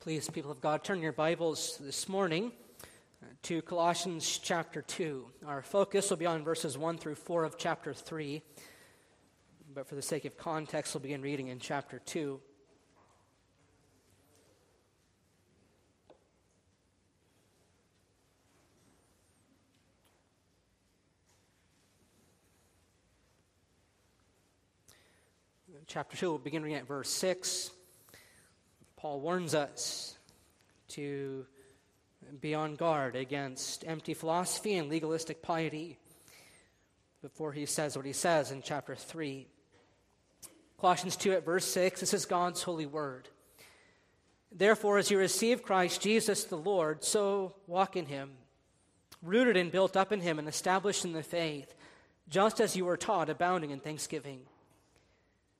Please, people of God, turn your Bibles this morning uh, to Colossians chapter 2. Our focus will be on verses 1 through 4 of chapter 3, but for the sake of context, we'll begin reading in chapter 2. Chapter 2, we'll begin reading at verse 6. Paul warns us to be on guard against empty philosophy and legalistic piety before he says what he says in chapter 3. Colossians 2 at verse 6, this is God's holy word. Therefore, as you receive Christ Jesus the Lord, so walk in him, rooted and built up in him and established in the faith, just as you were taught, abounding in thanksgiving.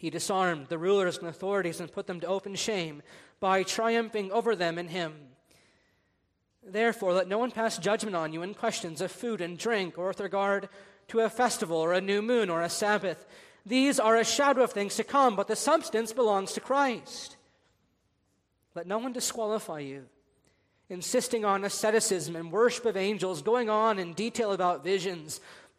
He disarmed the rulers and authorities and put them to open shame by triumphing over them in him. Therefore, let no one pass judgment on you in questions of food and drink, or with regard to a festival, or a new moon, or a Sabbath. These are a shadow of things to come, but the substance belongs to Christ. Let no one disqualify you, insisting on asceticism and worship of angels, going on in detail about visions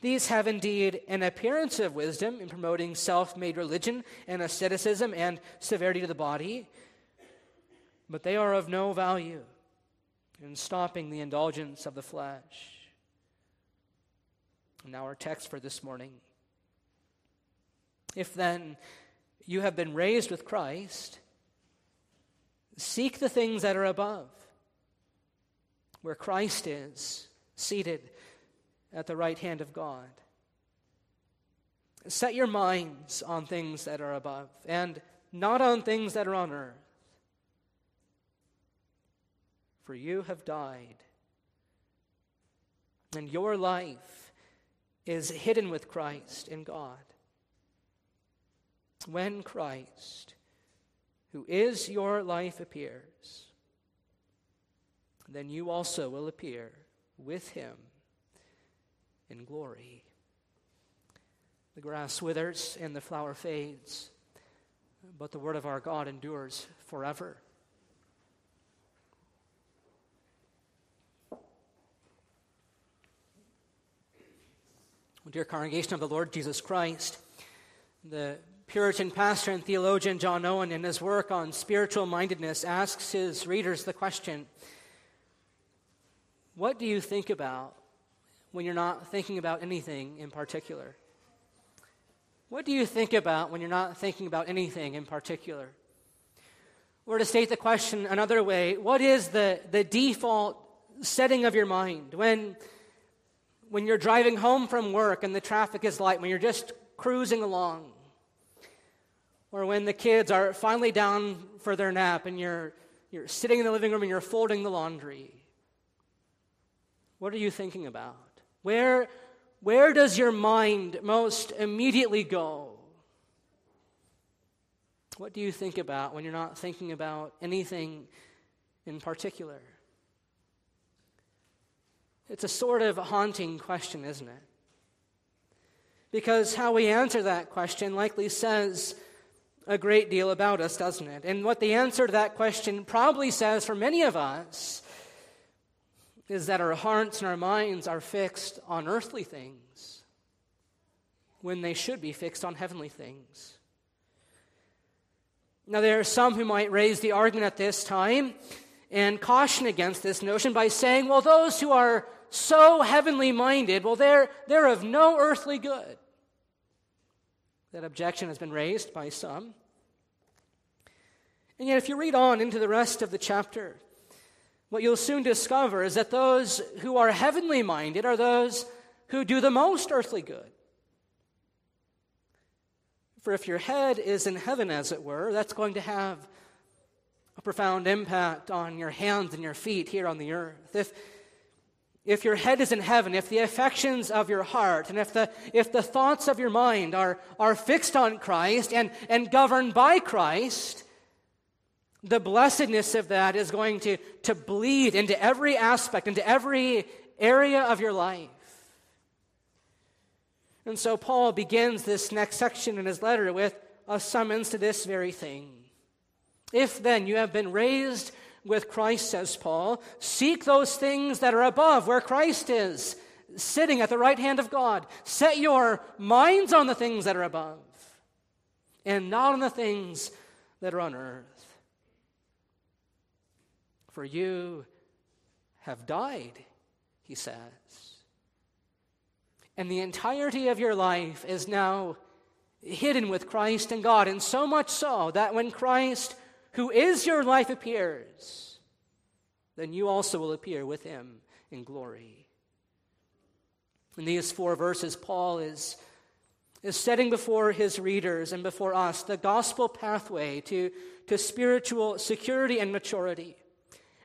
These have indeed an appearance of wisdom in promoting self made religion and asceticism and severity to the body, but they are of no value in stopping the indulgence of the flesh. Now, our text for this morning. If then you have been raised with Christ, seek the things that are above, where Christ is seated at the right hand of God. Set your minds on things that are above and not on things that are on earth. For you have died, and your life is hidden with Christ in God. When Christ, who is your life, appears, then you also will appear with him in glory. The grass withers and the flower fades, but the word of our God endures forever. Dear congregation of the Lord Jesus Christ, the Puritan pastor and theologian John Owen, in his work on spiritual mindedness, asks his readers the question What do you think about when you're not thinking about anything in particular? What do you think about when you're not thinking about anything in particular? Or to state the question another way, what is the, the default setting of your mind when, when you're driving home from work and the traffic is light, when you're just cruising along? Or when the kids are finally down for their nap and you're, you're sitting in the living room and you're folding the laundry? What are you thinking about? Where, where does your mind most immediately go? What do you think about when you're not thinking about anything in particular? It's a sort of haunting question, isn't it? Because how we answer that question likely says a great deal about us, doesn't it? And what the answer to that question probably says for many of us is that our hearts and our minds are fixed on earthly things when they should be fixed on heavenly things. Now, there are some who might raise the argument at this time and caution against this notion by saying, well, those who are so heavenly minded, well, they're, they're of no earthly good. That objection has been raised by some. And yet, if you read on into the rest of the chapter, what you'll soon discover is that those who are heavenly minded are those who do the most earthly good. For if your head is in heaven, as it were, that's going to have a profound impact on your hands and your feet here on the earth. If, if your head is in heaven, if the affections of your heart, and if the, if the thoughts of your mind are, are fixed on Christ and, and governed by Christ, the blessedness of that is going to, to bleed into every aspect, into every area of your life. And so Paul begins this next section in his letter with a summons to this very thing. If then you have been raised with Christ, says Paul, seek those things that are above, where Christ is, sitting at the right hand of God. Set your minds on the things that are above, and not on the things that are on earth. For you have died, he says. And the entirety of your life is now hidden with Christ and God, and so much so that when Christ who is your life appears, then you also will appear with him in glory. In these four verses, Paul is, is setting before his readers and before us the gospel pathway to, to spiritual security and maturity.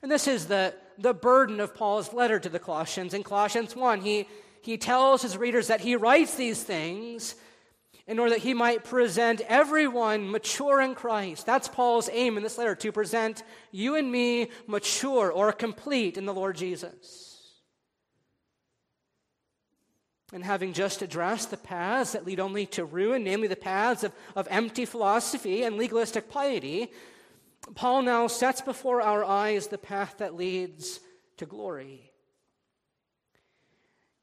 And this is the, the burden of Paul's letter to the Colossians. In Colossians 1, he, he tells his readers that he writes these things in order that he might present everyone mature in Christ. That's Paul's aim in this letter to present you and me mature or complete in the Lord Jesus. And having just addressed the paths that lead only to ruin, namely the paths of, of empty philosophy and legalistic piety, Paul now sets before our eyes the path that leads to glory.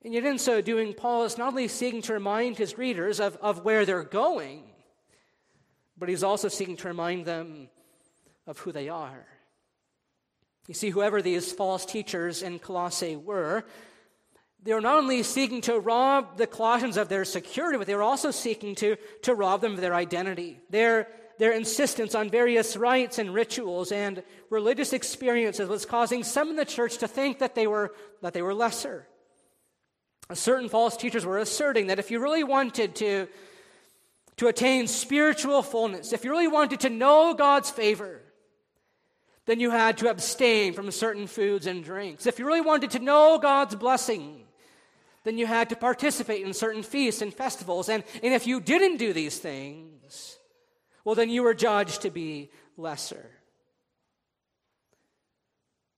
And yet, in so doing, Paul is not only seeking to remind his readers of, of where they're going, but he's also seeking to remind them of who they are. You see, whoever these false teachers in Colossae were, they were not only seeking to rob the Colossians of their security, but they were also seeking to, to rob them of their identity. Their, their insistence on various rites and rituals and religious experiences was causing some in the church to think that they were, that they were lesser certain false teachers were asserting that if you really wanted to, to attain spiritual fullness, if you really wanted to know God's favor, then you had to abstain from certain foods and drinks. If you really wanted to know God's blessing, then you had to participate in certain feasts and festivals. And, and if you didn't do these things, well, then you were judged to be lesser.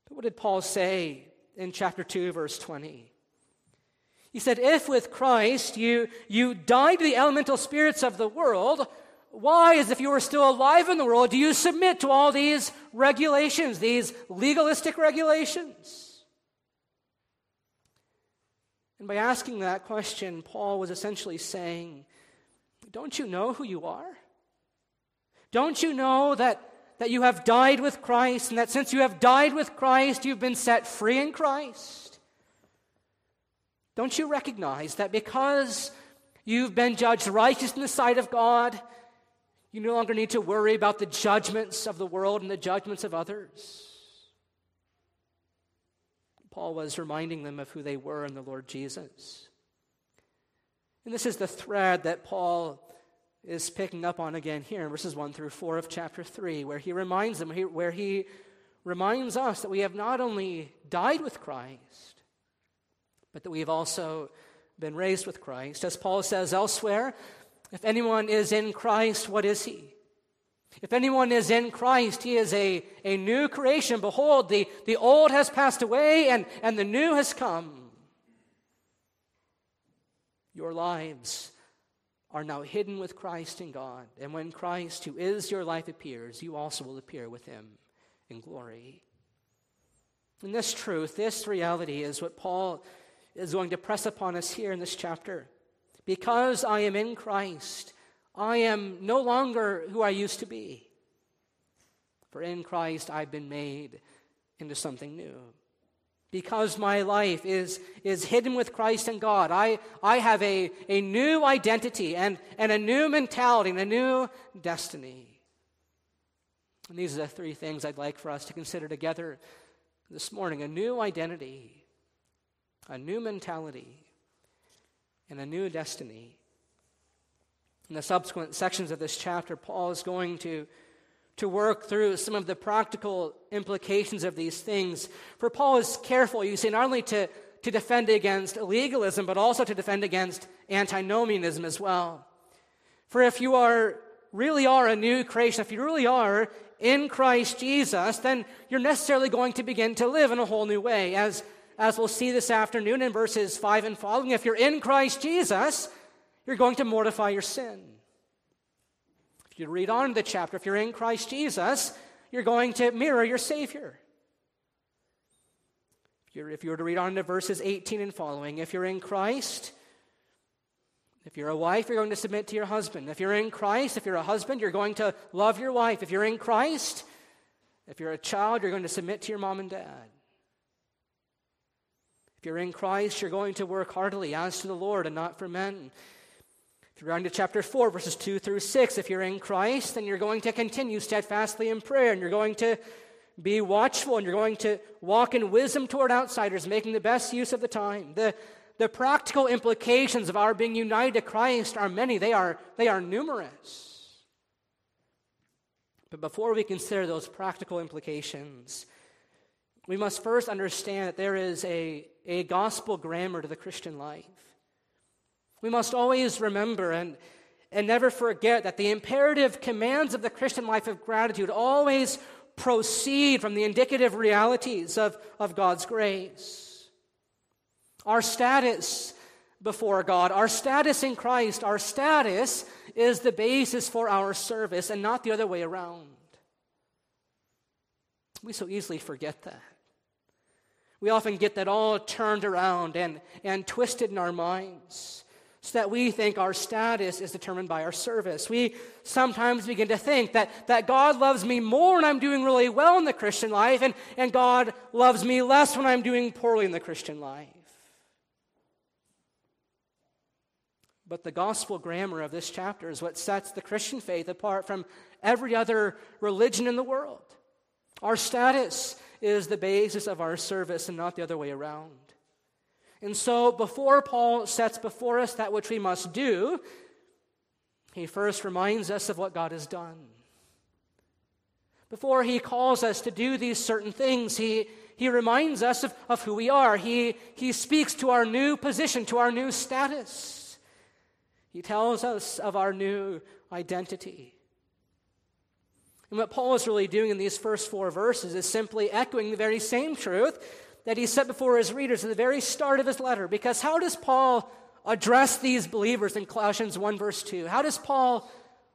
But what did Paul say in chapter 2, verse 20? He said, If with Christ you, you died to the elemental spirits of the world, why, as if you were still alive in the world, do you submit to all these regulations, these legalistic regulations? And by asking that question, Paul was essentially saying, Don't you know who you are? Don't you know that, that you have died with Christ, and that since you have died with Christ, you've been set free in Christ? Don't you recognize that because you've been judged righteous in the sight of God, you no longer need to worry about the judgments of the world and the judgments of others? Paul was reminding them of who they were in the Lord Jesus. And this is the thread that Paul is picking up on again here in verses 1 through 4 of chapter 3, where he reminds them, where he reminds us that we have not only died with Christ, but that we have also been raised with Christ. As Paul says elsewhere, if anyone is in Christ, what is he? If anyone is in Christ, he is a, a new creation. Behold, the, the old has passed away and, and the new has come. Your lives are now hidden with Christ in God. And when Christ, who is your life, appears, you also will appear with him in glory. And this truth, this reality, is what Paul is going to press upon us here in this chapter. Because I am in Christ, I am no longer who I used to be. For in Christ I've been made into something new. Because my life is, is hidden with Christ and God, I, I have a, a new identity and, and a new mentality and a new destiny. And these are the three things I'd like for us to consider together this morning a new identity, a new mentality, and a new destiny. In the subsequent sections of this chapter, Paul is going to, to work through some of the practical implications of these things. For Paul is careful, you see, not only to, to defend against legalism, but also to defend against antinomianism as well. For if you are really are a new creation, if you really are in Christ Jesus, then you're necessarily going to begin to live in a whole new way. As, as we'll see this afternoon in verses 5 and following, if you're in Christ Jesus, you're going to mortify your sin. If you read on the chapter, if you're in Christ Jesus, you're going to mirror your Savior. If, you're, if you were to read on to verses 18 and following, if you're in Christ, if you're a wife, you're going to submit to your husband. If you're in Christ, if you're a husband, you're going to love your wife. If you're in Christ, if you're a child, you're going to submit to your mom and dad. If you're in Christ, you're going to work heartily as to the Lord and not for men. On chapter 4, verses 2 through 6, if you're in Christ, then you're going to continue steadfastly in prayer and you're going to be watchful and you're going to walk in wisdom toward outsiders, making the best use of the time. The, the practical implications of our being united to Christ are many, they are, they are numerous. But before we consider those practical implications, we must first understand that there is a, a gospel grammar to the Christian life. We must always remember and, and never forget that the imperative commands of the Christian life of gratitude always proceed from the indicative realities of, of God's grace. Our status before God, our status in Christ, our status is the basis for our service and not the other way around. We so easily forget that. We often get that all turned around and, and twisted in our minds so that we think our status is determined by our service. We sometimes begin to think that, that God loves me more when I'm doing really well in the Christian life, and, and God loves me less when I'm doing poorly in the Christian life. But the gospel grammar of this chapter is what sets the Christian faith apart from every other religion in the world. Our status is the basis of our service and not the other way around. And so, before Paul sets before us that which we must do, he first reminds us of what God has done. Before he calls us to do these certain things, he, he reminds us of, of who we are. He, he speaks to our new position, to our new status. He tells us of our new identity. And what Paul is really doing in these first four verses is simply echoing the very same truth that he set before his readers at the very start of his letter. Because how does Paul address these believers in Colossians 1, verse 2? How does Paul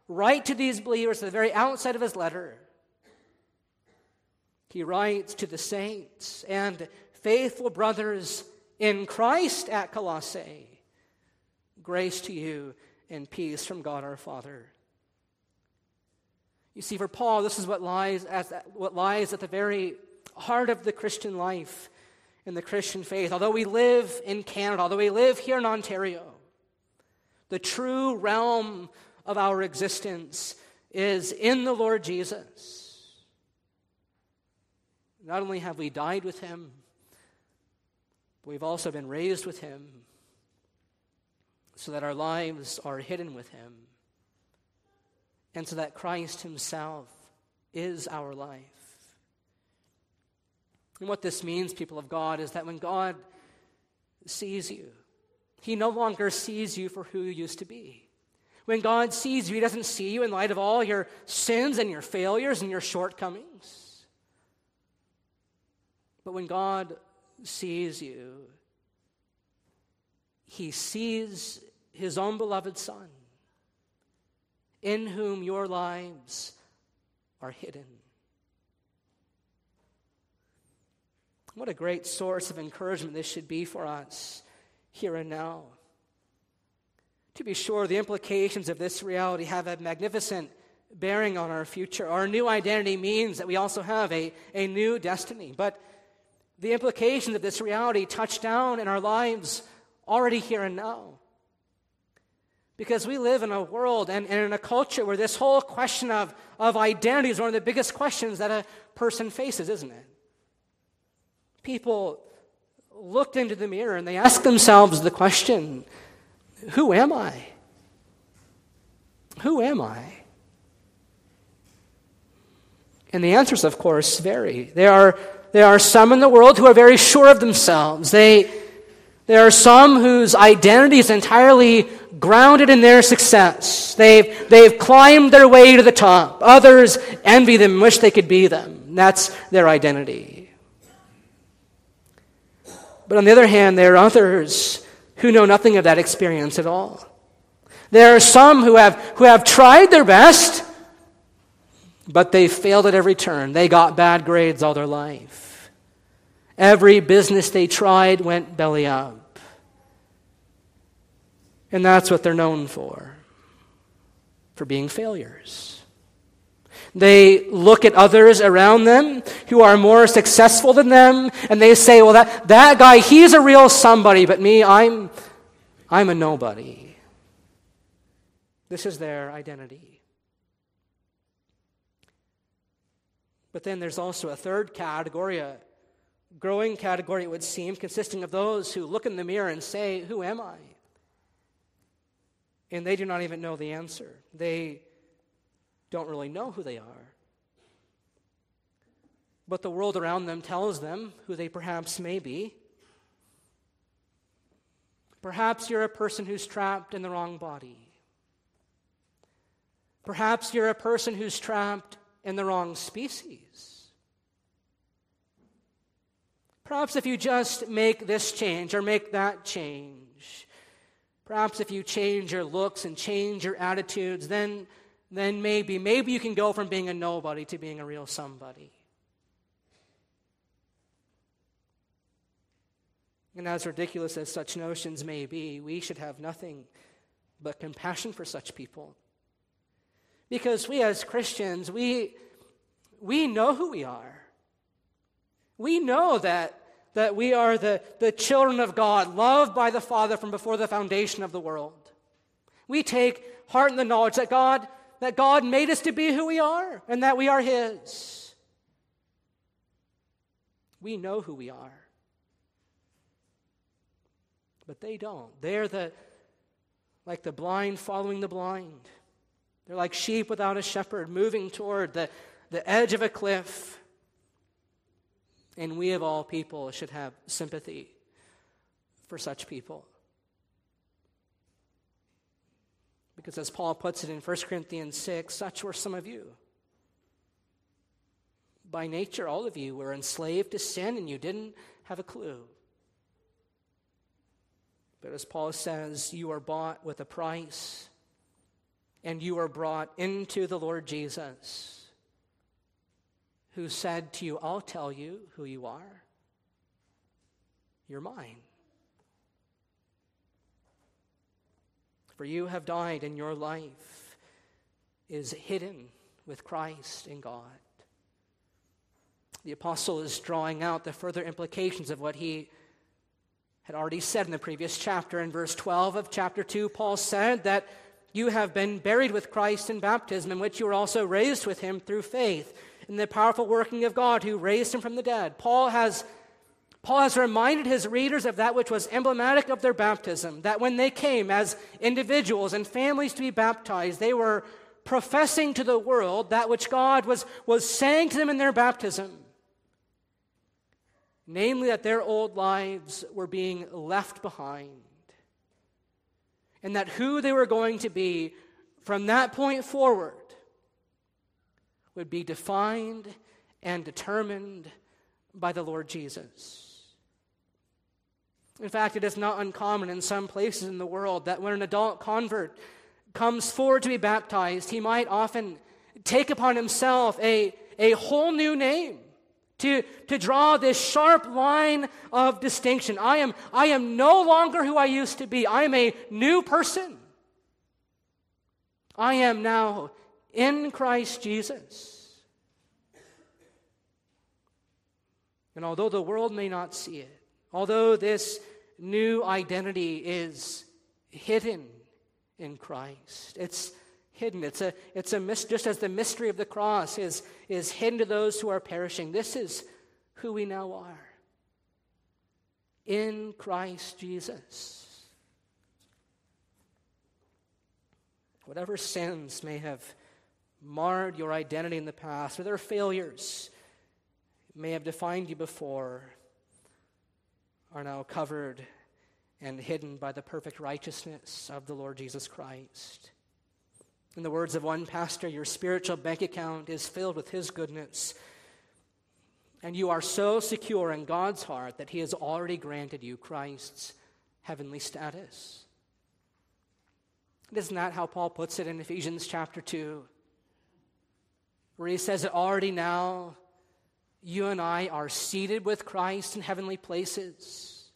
write to these believers at the very outset of his letter? He writes to the saints and faithful brothers in Christ at Colossae. Grace to you and peace from God our Father. You see, for Paul, this is what lies, at, what lies at the very heart of the Christian life in the Christian faith. Although we live in Canada, although we live here in Ontario, the true realm of our existence is in the Lord Jesus. Not only have we died with him, but we've also been raised with him so that our lives are hidden with him and so that Christ himself is our life. And what this means, people of God, is that when God sees you, he no longer sees you for who you used to be. When God sees you, He doesn't see you in light of all your sins and your failures and your shortcomings. But when God sees you, He sees His own beloved Son, in whom your lives are hidden. What a great source of encouragement this should be for us here and now. To be sure, the implications of this reality have a magnificent bearing on our future. Our new identity means that we also have a, a new destiny. But the implications of this reality touch down in our lives already here and now. Because we live in a world and, and in a culture where this whole question of, of identity is one of the biggest questions that a person faces, isn't it? People looked into the mirror and they ask themselves the question who am I? Who am I? And the answers, of course, vary. There are, there are some in the world who are very sure of themselves. They, there are some whose identity is entirely grounded in their success. They've, they've climbed their way to the top. Others envy them, wish they could be them. That's their identity. But on the other hand, there are others who know nothing of that experience at all. There are some who have, who have tried their best, but they failed at every turn. They got bad grades all their life. Every business they tried went belly up. And that's what they're known for for being failures. They look at others around them who are more successful than them, and they say, Well, that, that guy, he's a real somebody, but me, I'm, I'm a nobody. This is their identity. But then there's also a third category, a growing category, it would seem, consisting of those who look in the mirror and say, Who am I? And they do not even know the answer. They don't really know who they are. But the world around them tells them who they perhaps may be. Perhaps you're a person who's trapped in the wrong body. Perhaps you're a person who's trapped in the wrong species. Perhaps if you just make this change or make that change, perhaps if you change your looks and change your attitudes, then then maybe, maybe you can go from being a nobody to being a real somebody. And as ridiculous as such notions may be, we should have nothing but compassion for such people. Because we as Christians, we, we know who we are. We know that, that we are the, the children of God, loved by the Father from before the foundation of the world. We take heart in the knowledge that God that God made us to be who we are and that we are His. We know who we are. But they don't. They're the, like the blind following the blind. They're like sheep without a shepherd, moving toward the, the edge of a cliff. And we, of all people, should have sympathy for such people. Because as Paul puts it in 1 Corinthians 6, such were some of you. By nature, all of you were enslaved to sin and you didn't have a clue. But as Paul says, you are bought with a price and you are brought into the Lord Jesus, who said to you, I'll tell you who you are. You're mine. For you have died, and your life is hidden with Christ in God. The apostle is drawing out the further implications of what he had already said in the previous chapter. In verse 12 of chapter 2, Paul said that you have been buried with Christ in baptism, in which you were also raised with him through faith in the powerful working of God who raised him from the dead. Paul has Paul has reminded his readers of that which was emblematic of their baptism, that when they came as individuals and families to be baptized, they were professing to the world that which God was, was saying to them in their baptism. Namely, that their old lives were being left behind, and that who they were going to be from that point forward would be defined and determined by the Lord Jesus. In fact, it is not uncommon in some places in the world that when an adult convert comes forward to be baptized, he might often take upon himself a, a whole new name to, to draw this sharp line of distinction. I am, I am no longer who I used to be. I am a new person. I am now in Christ Jesus. And although the world may not see it, although this new identity is hidden in Christ, it's hidden. It's a, it's a just as the mystery of the cross is, is hidden to those who are perishing. This is who we now are in Christ Jesus. Whatever sins may have marred your identity in the past, whatever failures may have defined you before, are now covered and hidden by the perfect righteousness of the Lord Jesus Christ. In the words of one pastor, your spiritual bank account is filled with His goodness. And you are so secure in God's heart that He has already granted you Christ's heavenly status. Isn't that how Paul puts it in Ephesians chapter 2? Where he says already now you and I are seated with Christ in heavenly places.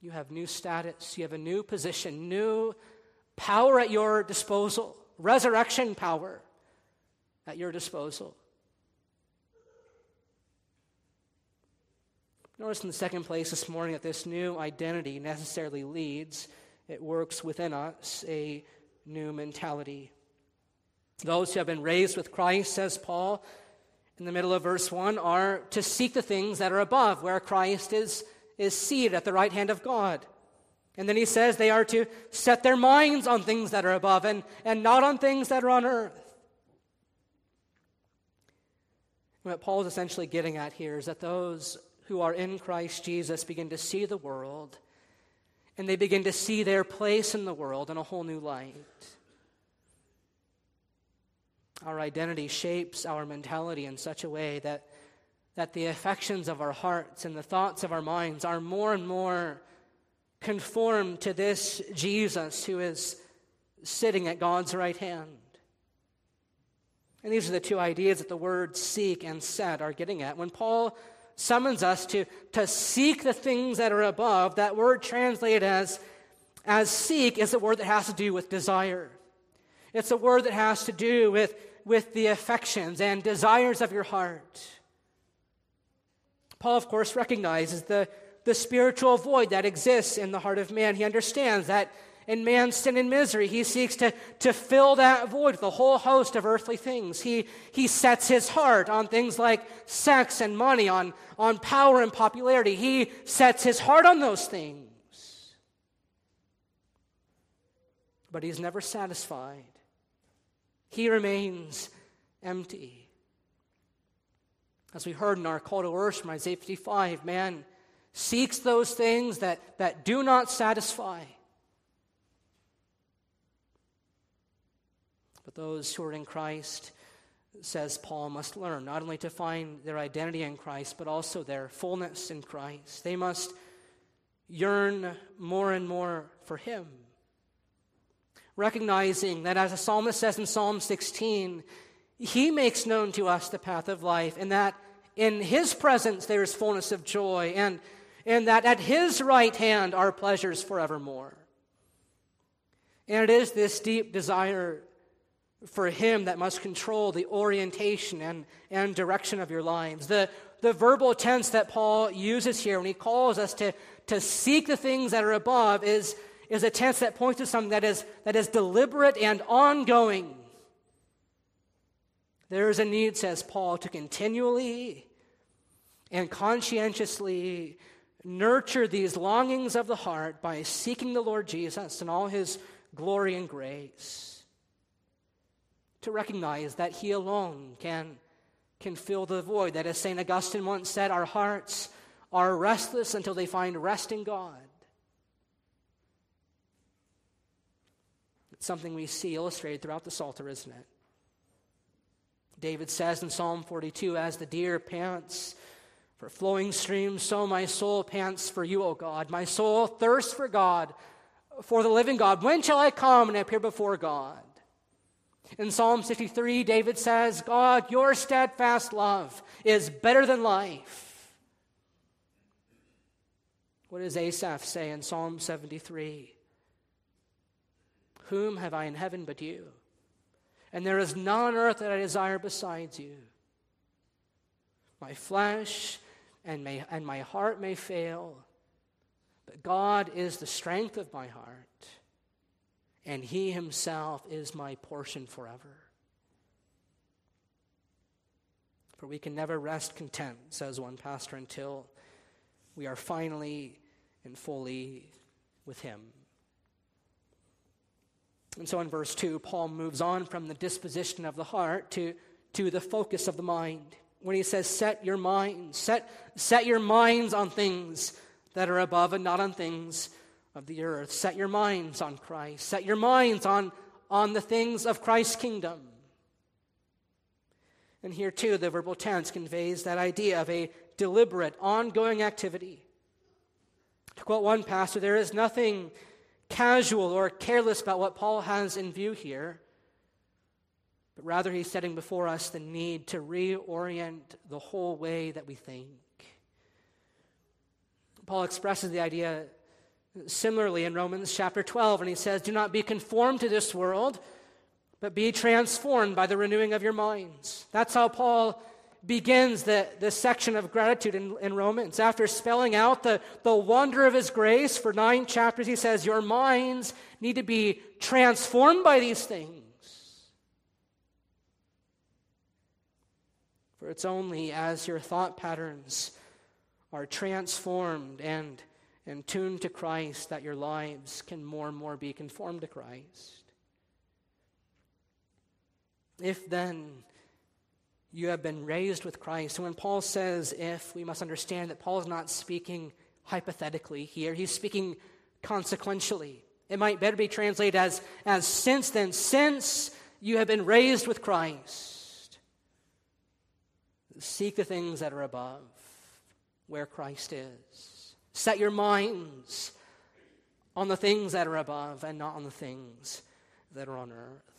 You have new status, you have a new position, new power at your disposal, resurrection power at your disposal. Notice in the second place this morning that this new identity necessarily leads, it works within us a new mentality. Those who have been raised with Christ, says Paul in the middle of verse 1, are to seek the things that are above, where Christ is is seated at the right hand of God. And then he says they are to set their minds on things that are above and, and not on things that are on earth. What Paul is essentially getting at here is that those who are in Christ Jesus begin to see the world and they begin to see their place in the world in a whole new light. Our identity shapes our mentality in such a way that that the affections of our hearts and the thoughts of our minds are more and more conformed to this Jesus who is sitting at God's right hand. And these are the two ideas that the words seek and set are getting at. When Paul summons us to, to seek the things that are above, that word translated as, as seek is a word that has to do with desire. It's a word that has to do with, with the affections and desires of your heart. Paul, of course, recognizes the, the spiritual void that exists in the heart of man. He understands that in man's sin and misery, he seeks to, to fill that void with a whole host of earthly things. He, he sets his heart on things like sex and money, on, on power and popularity. He sets his heart on those things. But he's never satisfied. He remains empty. As we heard in our call to worship from Isaiah 55, man seeks those things that, that do not satisfy. But those who are in Christ, says Paul, must learn not only to find their identity in Christ, but also their fullness in Christ. They must yearn more and more for Him. Recognizing that, as the psalmist says in Psalm 16, he makes known to us the path of life, and that in His presence there is fullness of joy, and, and that at His right hand are pleasures forevermore. And it is this deep desire for Him that must control the orientation and, and direction of your lives. The, the verbal tense that Paul uses here when he calls us to, to seek the things that are above is, is a tense that points to something that is, that is deliberate and ongoing. There is a need, says Paul, to continually and conscientiously nurture these longings of the heart by seeking the Lord Jesus and all his glory and grace. To recognize that he alone can, can fill the void. That, as St. Augustine once said, our hearts are restless until they find rest in God. It's something we see illustrated throughout the Psalter, isn't it? David says in Psalm 42 As the deer pants for flowing streams, so my soul pants for you, O God. My soul thirsts for God, for the living God. When shall I come and appear before God? In Psalm 63, David says, God, your steadfast love is better than life. What does Asaph say in Psalm 73? Whom have I in heaven but you? And there is none on earth that I desire besides you. My flesh and, may, and my heart may fail, but God is the strength of my heart, and He Himself is my portion forever. For we can never rest content, says one pastor, until we are finally and fully with Him. And so in verse 2, Paul moves on from the disposition of the heart to, to the focus of the mind. When he says, set your minds, set, set your minds on things that are above and not on things of the earth. Set your minds on Christ. Set your minds on, on the things of Christ's kingdom. And here, too, the verbal tense conveys that idea of a deliberate, ongoing activity. To quote one pastor, there is nothing casual or careless about what Paul has in view here, but rather he's setting before us the need to reorient the whole way that we think. Paul expresses the idea similarly in Romans chapter 12, and he says, Do not be conformed to this world, but be transformed by the renewing of your minds. That's how Paul begins the, the section of gratitude in, in Romans. After spelling out the, the wonder of his grace for nine chapters, he says, Your minds need to be transformed by these things. For it's only as your thought patterns are transformed and, and tuned to Christ that your lives can more and more be conformed to Christ. If then you have been raised with Christ. And when Paul says if, we must understand that Paul is not speaking hypothetically here, he's speaking consequentially. It might better be translated as, as since then, since you have been raised with Christ, seek the things that are above, where Christ is. Set your minds on the things that are above and not on the things that are on earth.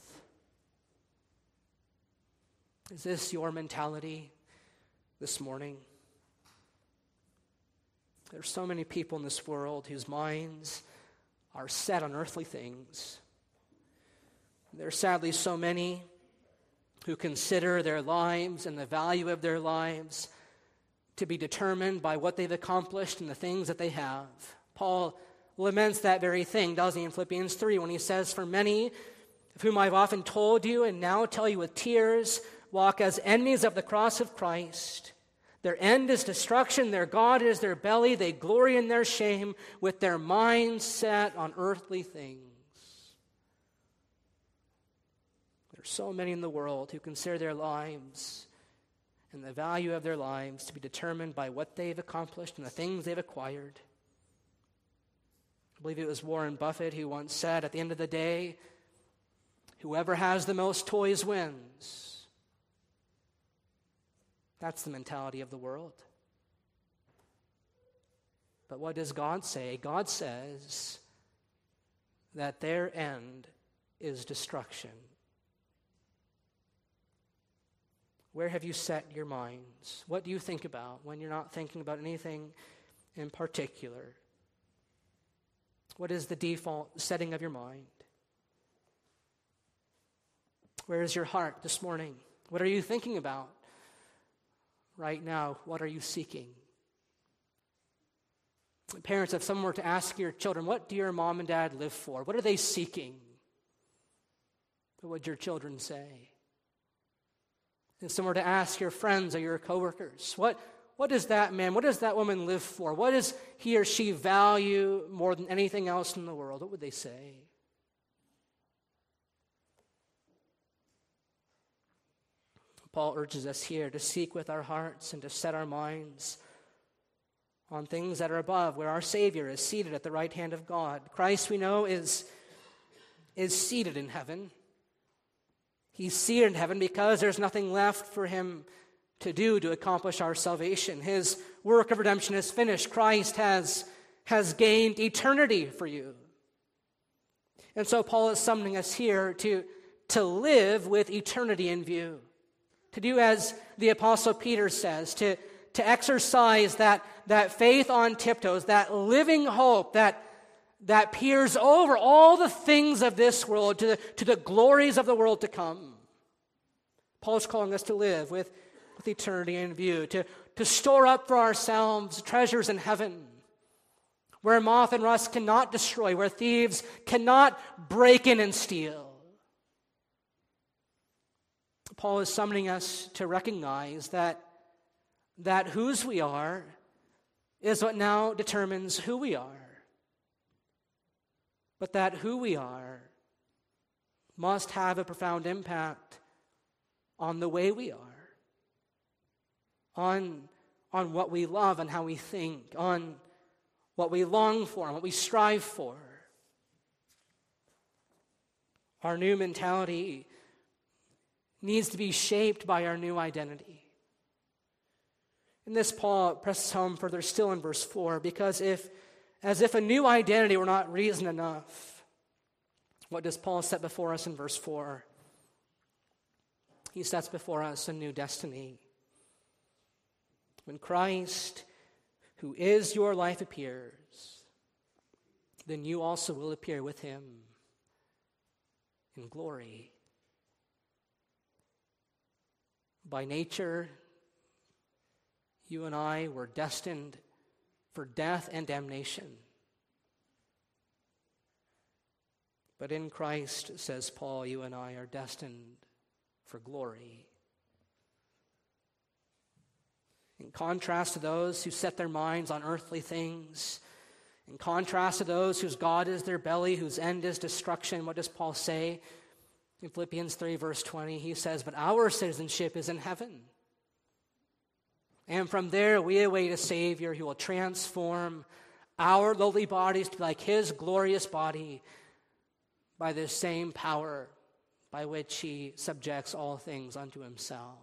Is this your mentality this morning? There's so many people in this world whose minds are set on earthly things. There are sadly so many who consider their lives and the value of their lives to be determined by what they've accomplished and the things that they have. Paul laments that very thing, doesn't he, in Philippians 3, when he says, For many of whom I've often told you and now tell you with tears, walk as enemies of the cross of Christ. Their end is destruction, their God is their belly, they glory in their shame with their minds set on earthly things. There are so many in the world who consider their lives and the value of their lives to be determined by what they've accomplished and the things they've acquired. I believe it was Warren Buffett who once said, at the end of the day, whoever has the most toys wins. That's the mentality of the world. But what does God say? God says that their end is destruction. Where have you set your minds? What do you think about when you're not thinking about anything in particular? What is the default setting of your mind? Where is your heart this morning? What are you thinking about? Right now, what are you seeking? Parents, if someone were to ask your children, what do your mom and dad live for? What are they seeking? What would your children say? If someone were to ask your friends or your coworkers, what, what does that man, what does that woman live for? What does he or she value more than anything else in the world? What would they say? Paul urges us here to seek with our hearts and to set our minds on things that are above, where our Savior is seated at the right hand of God. Christ, we know, is, is seated in heaven. He's seated in heaven because there's nothing left for him to do to accomplish our salvation. His work of redemption is finished. Christ has, has gained eternity for you. And so Paul is summoning us here to, to live with eternity in view. To do as the Apostle Peter says, to, to exercise that, that faith on tiptoes, that living hope that, that peers over all the things of this world to the, to the glories of the world to come. Paul is calling us to live with, with eternity in view, to, to store up for ourselves treasures in heaven, where moth and rust cannot destroy, where thieves cannot break in and steal. Paul is summoning us to recognize that, that whose we are is what now determines who we are. But that who we are must have a profound impact on the way we are, on, on what we love and how we think, on what we long for and what we strive for. Our new mentality needs to be shaped by our new identity. And this Paul presses home further still in verse 4 because if, as if a new identity were not reason enough, what does Paul set before us in verse 4? He sets before us a new destiny. When Christ, who is your life, appears, then you also will appear with him in glory. By nature, you and I were destined for death and damnation. But in Christ, says Paul, you and I are destined for glory. In contrast to those who set their minds on earthly things, in contrast to those whose God is their belly, whose end is destruction, what does Paul say? In Philippians 3, verse 20, he says, But our citizenship is in heaven. And from there we await a Savior who will transform our lowly bodies to be like his glorious body by the same power by which he subjects all things unto himself.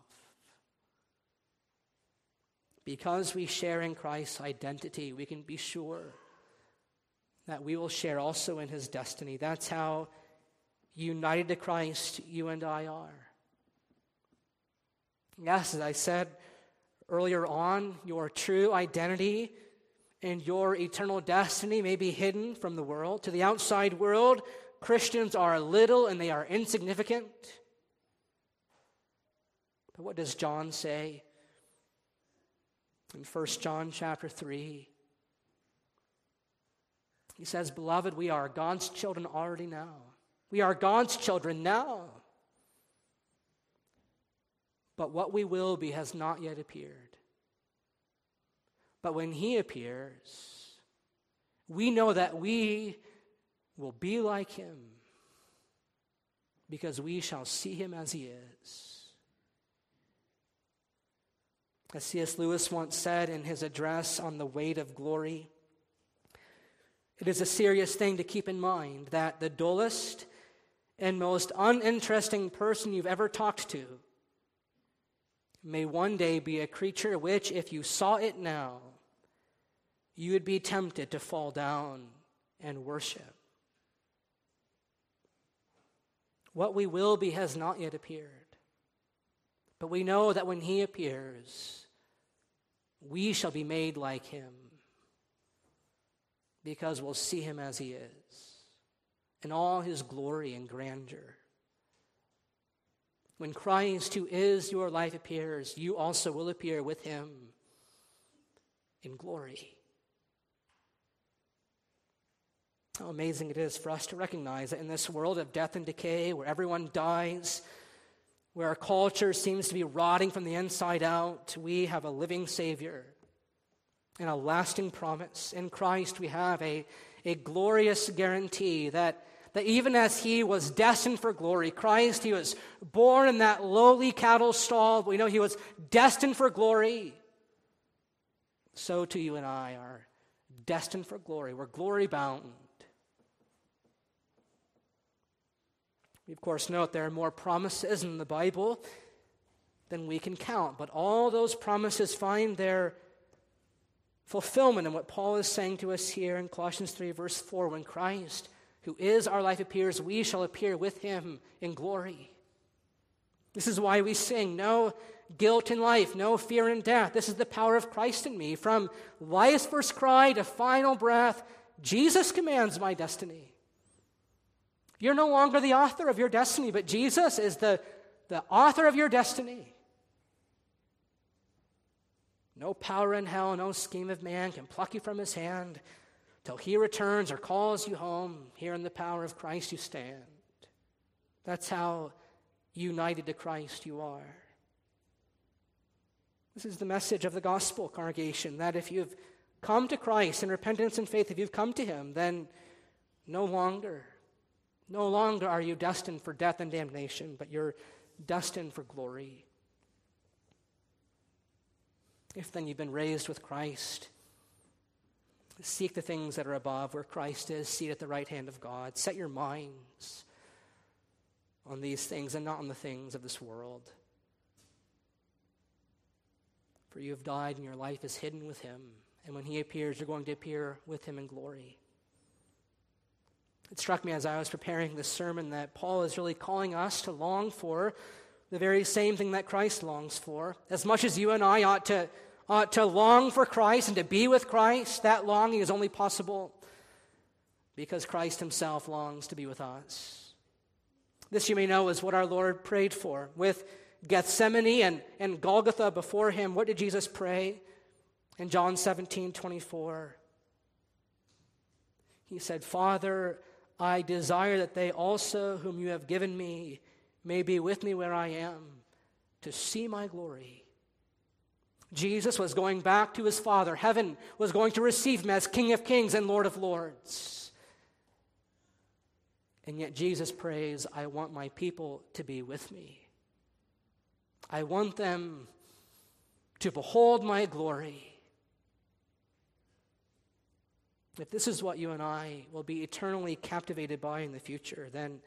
Because we share in Christ's identity, we can be sure that we will share also in his destiny. That's how united to Christ you and I are. Yes, as I said earlier on, your true identity and your eternal destiny may be hidden from the world. To the outside world, Christians are little and they are insignificant. But what does John say? In 1 John chapter 3, he says, Beloved, we are God's children already now. We are God's children now. But what we will be has not yet appeared. But when He appears, we know that we will be like Him because we shall see Him as He is. As C.S. Lewis once said in his address on the weight of glory, it is a serious thing to keep in mind that the dullest and most uninteresting person you've ever talked to may one day be a creature which, if you saw it now, you would be tempted to fall down and worship. What we will be has not yet appeared. But we know that when he appears, we shall be made like him because we'll see him as he is in all his glory and grandeur. When Christ, who is your life, appears, you also will appear with him in glory. How amazing it is for us to recognize that in this world of death and decay, where everyone dies, where our culture seems to be rotting from the inside out, we have a living Savior and a lasting promise. In Christ, we have a, a glorious guarantee that that even as he was destined for glory, Christ, he was born in that lowly cattle stall. We know he was destined for glory. So too you and I are destined for glory. We're glory bound. We, of course, note there are more promises in the Bible than we can count, but all those promises find their fulfillment in what Paul is saying to us here in Colossians 3, verse 4 when Christ, who is our life, appears, we shall appear with him in glory. This is why we sing, No guilt in life, no fear in death. This is the power of Christ in me. From life's first cry to final breath, Jesus commands my destiny. You're no longer the author of your destiny, but Jesus is the, the author of your destiny. No power in hell, no scheme of man can pluck you from his hand till he returns or calls you home. Here in the power of Christ you stand. That's how united to Christ you are. This is the message of the gospel, congregation, that if you've come to Christ in repentance and faith, if you've come to him, then no longer, no longer are you destined for death and damnation, but you're destined for glory. If then you've been raised with Christ, seek the things that are above, where Christ is, seated at the right hand of God. Set your minds on these things and not on the things of this world. For you have died, and your life is hidden with him. And when he appears, you're going to appear with him in glory. It struck me as I was preparing this sermon that Paul is really calling us to long for the very same thing that Christ longs for. As much as you and I ought to, ought to long for Christ and to be with Christ, that longing is only possible because Christ himself longs to be with us. This, you may know, is what our Lord prayed for. With Gethsemane and, and Golgotha before him, what did Jesus pray? In John 17 24, he said, Father, I desire that they also, whom you have given me, may be with me where I am, to see my glory. Jesus was going back to his Father. Heaven was going to receive him as King of Kings and Lord of Lords. And yet Jesus prays, I want my people to be with me. I want them to behold my glory. If this is what you and I will be eternally captivated by in the future, then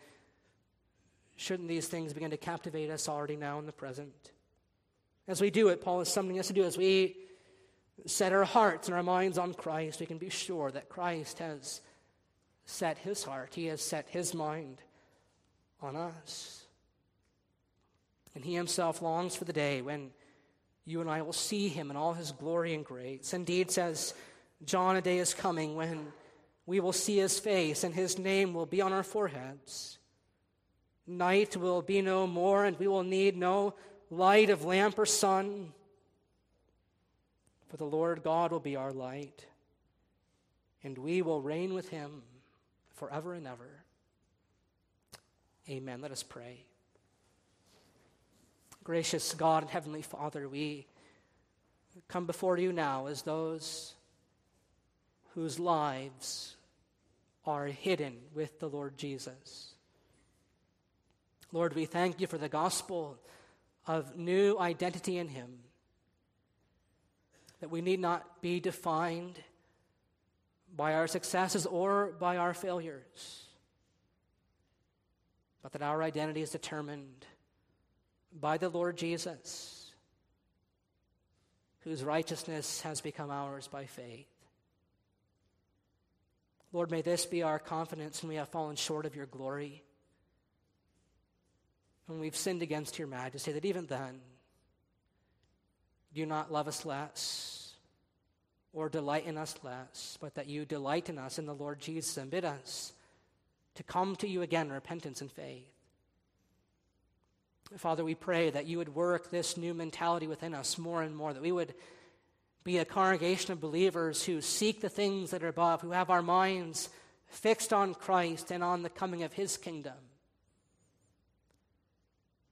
shouldn't these things begin to captivate us already now in the present? As we do it, Paul is summoning us to do as we set our hearts and our minds on Christ, we can be sure that Christ has set his heart, he has set his mind on us. And he himself longs for the day when you and I will see him in all his glory and grace. Indeed, says John, a day is coming when we will see his face and his name will be on our foreheads. Night will be no more, and we will need no light of lamp or sun, for the Lord God will be our light, and we will reign with him forever and ever. Amen. Let us pray. Gracious God and Heavenly Father, we come before you now as those whose lives are hidden with the Lord Jesus. Lord, we thank you for the gospel of new identity in Him, that we need not be defined by our successes or by our failures, but that our identity is determined by the Lord Jesus, whose righteousness has become ours by faith. Lord, may this be our confidence when we have fallen short of your glory, when we've sinned against your majesty, that even then, do not love us less or delight in us less, but that you delight in us in the Lord Jesus and bid us to come to you again in repentance and faith. Father, we pray that you would work this new mentality within us more and more, that we would be a congregation of believers who seek the things that are above, who have our minds fixed on Christ and on the coming of his kingdom.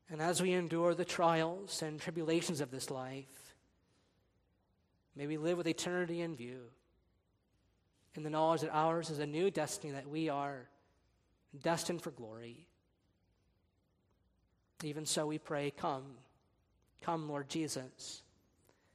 And as we endure the trials and tribulations of this life, may we live with eternity in view, in the knowledge that ours is a new destiny, that we are destined for glory. Even so, we pray, Come, come, Lord Jesus.